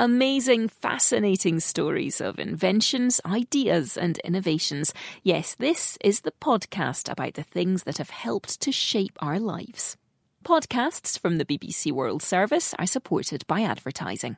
Amazing, fascinating stories of inventions, ideas, and innovations. Yes, this is the podcast about the things that have helped to shape our lives. Podcasts from the BBC World Service are supported by advertising.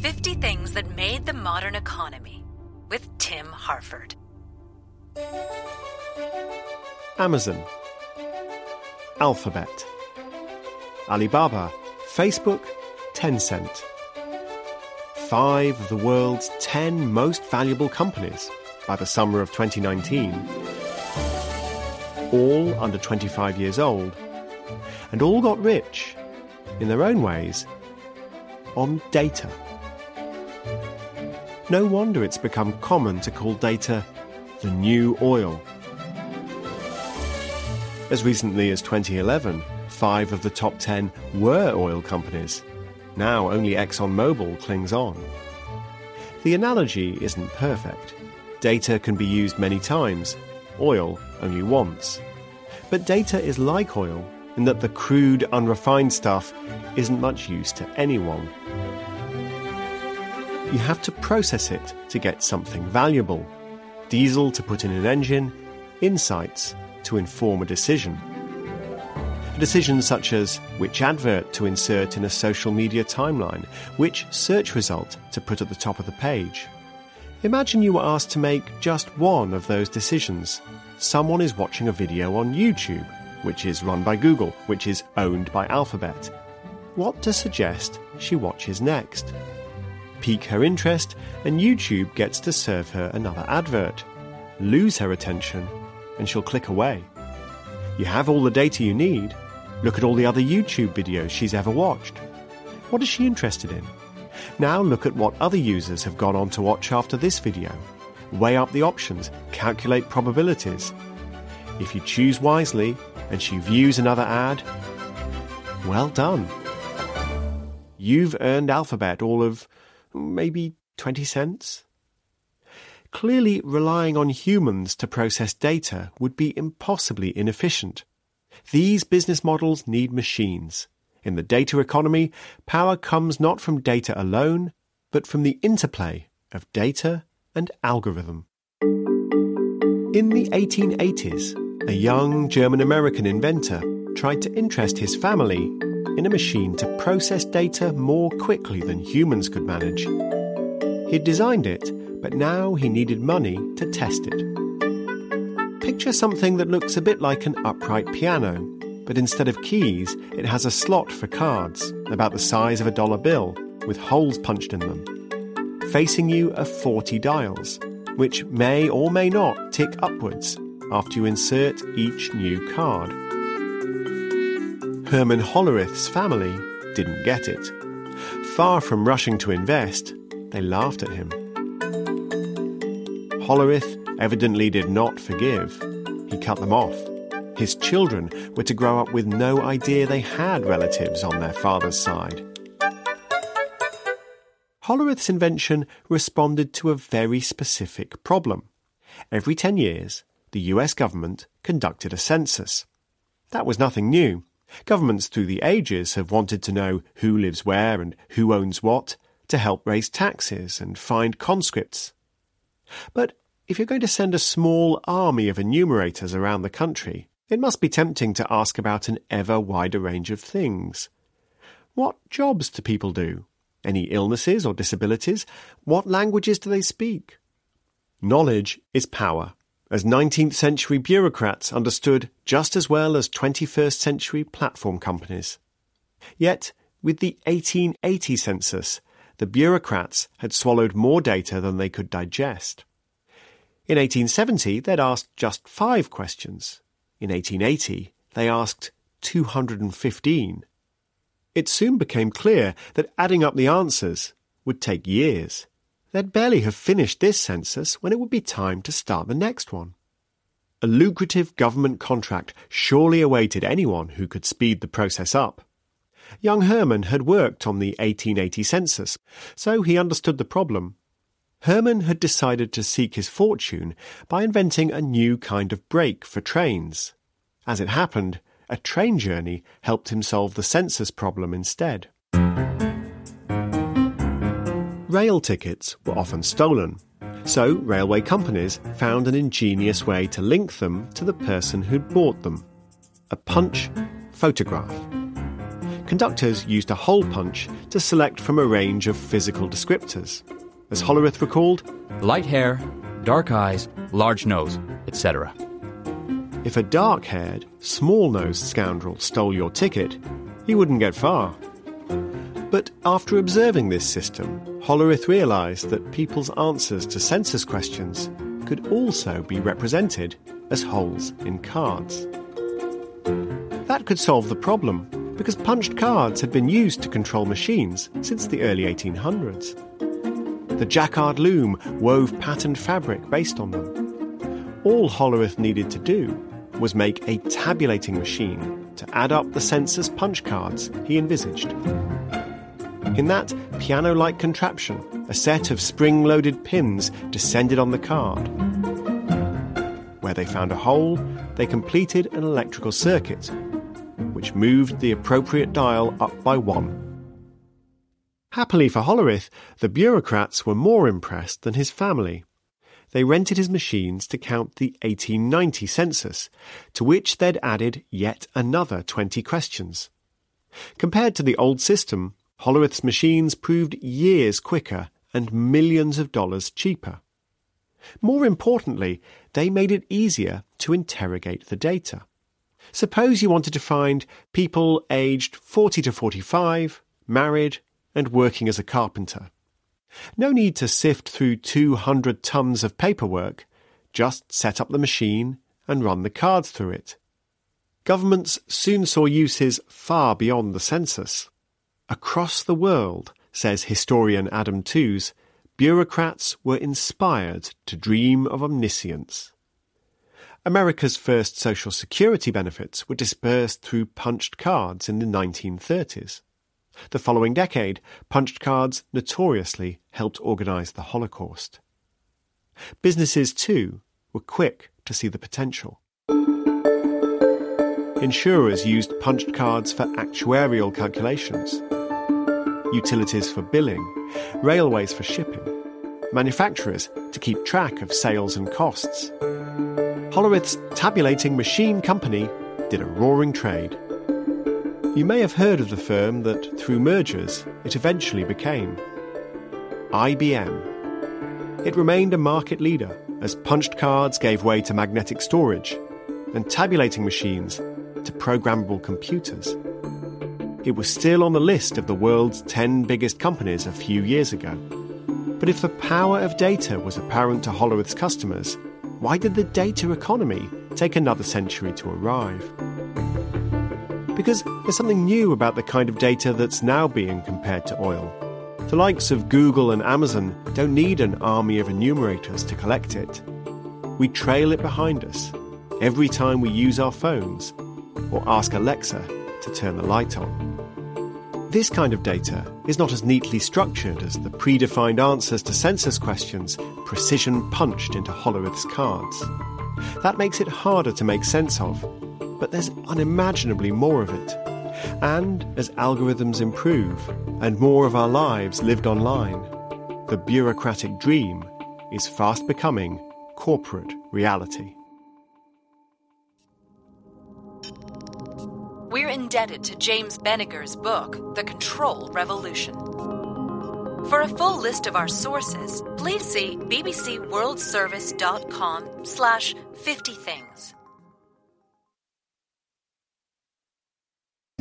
Fifty Things That Made the Modern Economy with Tim Harford. Amazon Alphabet, Alibaba, Facebook, Tencent. Five of the world's ten most valuable companies by the summer of 2019. All under 25 years old, and all got rich, in their own ways, on data. No wonder it's become common to call data the new oil. As recently as 2011, five of the top ten were oil companies. Now only ExxonMobil clings on. The analogy isn't perfect. Data can be used many times, oil only once. But data is like oil in that the crude, unrefined stuff isn't much use to anyone. You have to process it to get something valuable diesel to put in an engine, insights to inform a decision. A decision such as which advert to insert in a social media timeline, which search result to put at the top of the page. Imagine you were asked to make just one of those decisions. Someone is watching a video on YouTube, which is run by Google, which is owned by Alphabet. What to suggest she watches next? Pique her interest, and YouTube gets to serve her another advert. Lose her attention, and she'll click away. You have all the data you need. Look at all the other YouTube videos she's ever watched. What is she interested in? Now look at what other users have gone on to watch after this video. Weigh up the options, calculate probabilities. If you choose wisely and she views another ad, well done. You've earned Alphabet all of maybe 20 cents? Clearly, relying on humans to process data would be impossibly inefficient. These business models need machines. In the data economy, power comes not from data alone, but from the interplay of data and algorithm. In the 1880s, a young German American inventor tried to interest his family in a machine to process data more quickly than humans could manage. He'd designed it but now he needed money to test it. Picture something that looks a bit like an upright piano, but instead of keys, it has a slot for cards, about the size of a dollar bill, with holes punched in them. Facing you are 40 dials, which may or may not tick upwards after you insert each new card. Herman Hollerith's family didn't get it. Far from rushing to invest, they laughed at him. Hollerith evidently did not forgive. He cut them off. His children were to grow up with no idea they had relatives on their father's side. Hollerith's invention responded to a very specific problem. Every 10 years, the US government conducted a census. That was nothing new. Governments through the ages have wanted to know who lives where and who owns what to help raise taxes and find conscripts. But if you're going to send a small army of enumerators around the country, it must be tempting to ask about an ever wider range of things. What jobs do people do? Any illnesses or disabilities? What languages do they speak? Knowledge is power, as 19th century bureaucrats understood just as well as 21st century platform companies. Yet, with the 1880 census, the bureaucrats had swallowed more data than they could digest. In 1870, they'd asked just five questions. In 1880, they asked 215. It soon became clear that adding up the answers would take years. They'd barely have finished this census when it would be time to start the next one. A lucrative government contract surely awaited anyone who could speed the process up. Young Herman had worked on the 1880 census, so he understood the problem Herman had decided to seek his fortune by inventing a new kind of brake for trains. as it happened, a train journey helped him solve the census problem instead. Rail tickets were often stolen, so railway companies found an ingenious way to link them to the person who'd bought them a punch photograph. Conductors used a hole punch to select from a range of physical descriptors. As Hollerith recalled, light hair, dark eyes, large nose, etc. If a dark haired, small nosed scoundrel stole your ticket, he wouldn't get far. But after observing this system, Hollerith realised that people's answers to census questions could also be represented as holes in cards. That could solve the problem, because punched cards had been used to control machines since the early 1800s. The jacquard loom wove patterned fabric based on them. All Hollerith needed to do was make a tabulating machine to add up the census punch cards he envisaged. In that piano like contraption, a set of spring loaded pins descended on the card. Where they found a hole, they completed an electrical circuit, which moved the appropriate dial up by one. Happily for Hollerith, the bureaucrats were more impressed than his family. They rented his machines to count the 1890 census, to which they'd added yet another 20 questions. Compared to the old system, Hollerith's machines proved years quicker and millions of dollars cheaper. More importantly, they made it easier to interrogate the data. Suppose you wanted to find people aged 40 to 45, married, and working as a carpenter. No need to sift through 200 tons of paperwork, just set up the machine and run the cards through it. Governments soon saw uses far beyond the census. Across the world, says historian Adam Tooze, bureaucrats were inspired to dream of omniscience. America's first social security benefits were dispersed through punched cards in the 1930s. The following decade, punched cards notoriously helped organise the Holocaust. Businesses, too, were quick to see the potential. Insurers used punched cards for actuarial calculations utilities for billing, railways for shipping, manufacturers to keep track of sales and costs. Hollerith's tabulating machine company did a roaring trade. You may have heard of the firm that, through mergers, it eventually became IBM. It remained a market leader as punched cards gave way to magnetic storage and tabulating machines to programmable computers. It was still on the list of the world's 10 biggest companies a few years ago. But if the power of data was apparent to Hollerith's customers, why did the data economy take another century to arrive? Because there's something new about the kind of data that's now being compared to oil. The likes of Google and Amazon don't need an army of enumerators to collect it. We trail it behind us every time we use our phones or ask Alexa to turn the light on. This kind of data is not as neatly structured as the predefined answers to census questions precision punched into Hollerith's cards. That makes it harder to make sense of, but there's unimaginably more of it. And as algorithms improve and more of our lives lived online, the bureaucratic dream is fast becoming corporate reality. We're indebted to James Beniger's book, The Control Revolution. For a full list of our sources, please see bbcworldservice.com slash 50 things.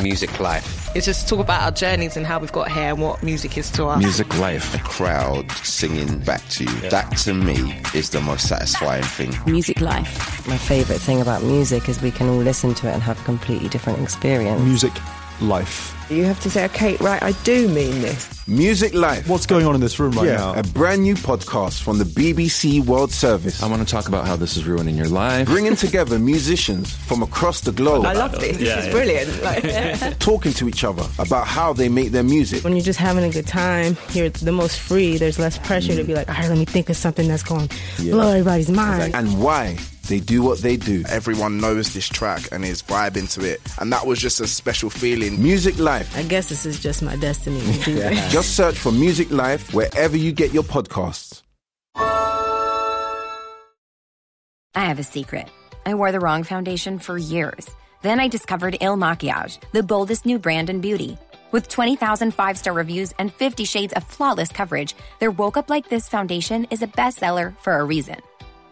Music Life. It's just talk about our journeys and how we've got here and what music is to us. Music Life. A crowd singing back to you. Yeah. That to me is the most satisfying thing. Music Life. My favourite thing about music is we can all listen to it and have a completely different experience. Music life. You have to say, okay, right, I do mean this. Music Life. What's going on in this room right yeah, now? A brand new podcast from the BBC World Service. I want to talk about how this is ruining your life. Bringing together musicians from across the globe. I love this. This is yeah. brilliant. Talking to each other about how they make their music. When you're just having a good time, you're the most free. There's less pressure mm. to be like, all right, let me think of something that's going to blow everybody's mind. And why they do what they do. Everyone knows this track and is vibing to it. And that was just a special feeling. Music Life. I guess this is just my destiny to do that. Just search for Music Life wherever you get your podcasts. I have a secret. I wore the wrong foundation for years. Then I discovered Il Makiage, the boldest new brand in beauty. With 20,000 five star reviews and 50 shades of flawless coverage, their Woke Up Like This foundation is a bestseller for a reason.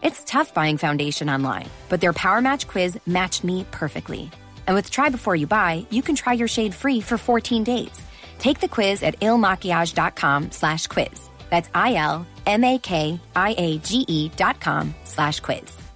It's tough buying foundation online, but their Power Match quiz matched me perfectly. And with Try Before You Buy, you can try your shade free for 14 days. Take the quiz at ilmakiage.com slash quiz. That's I-L-M-A-K-I-A-G-E dot com slash quiz.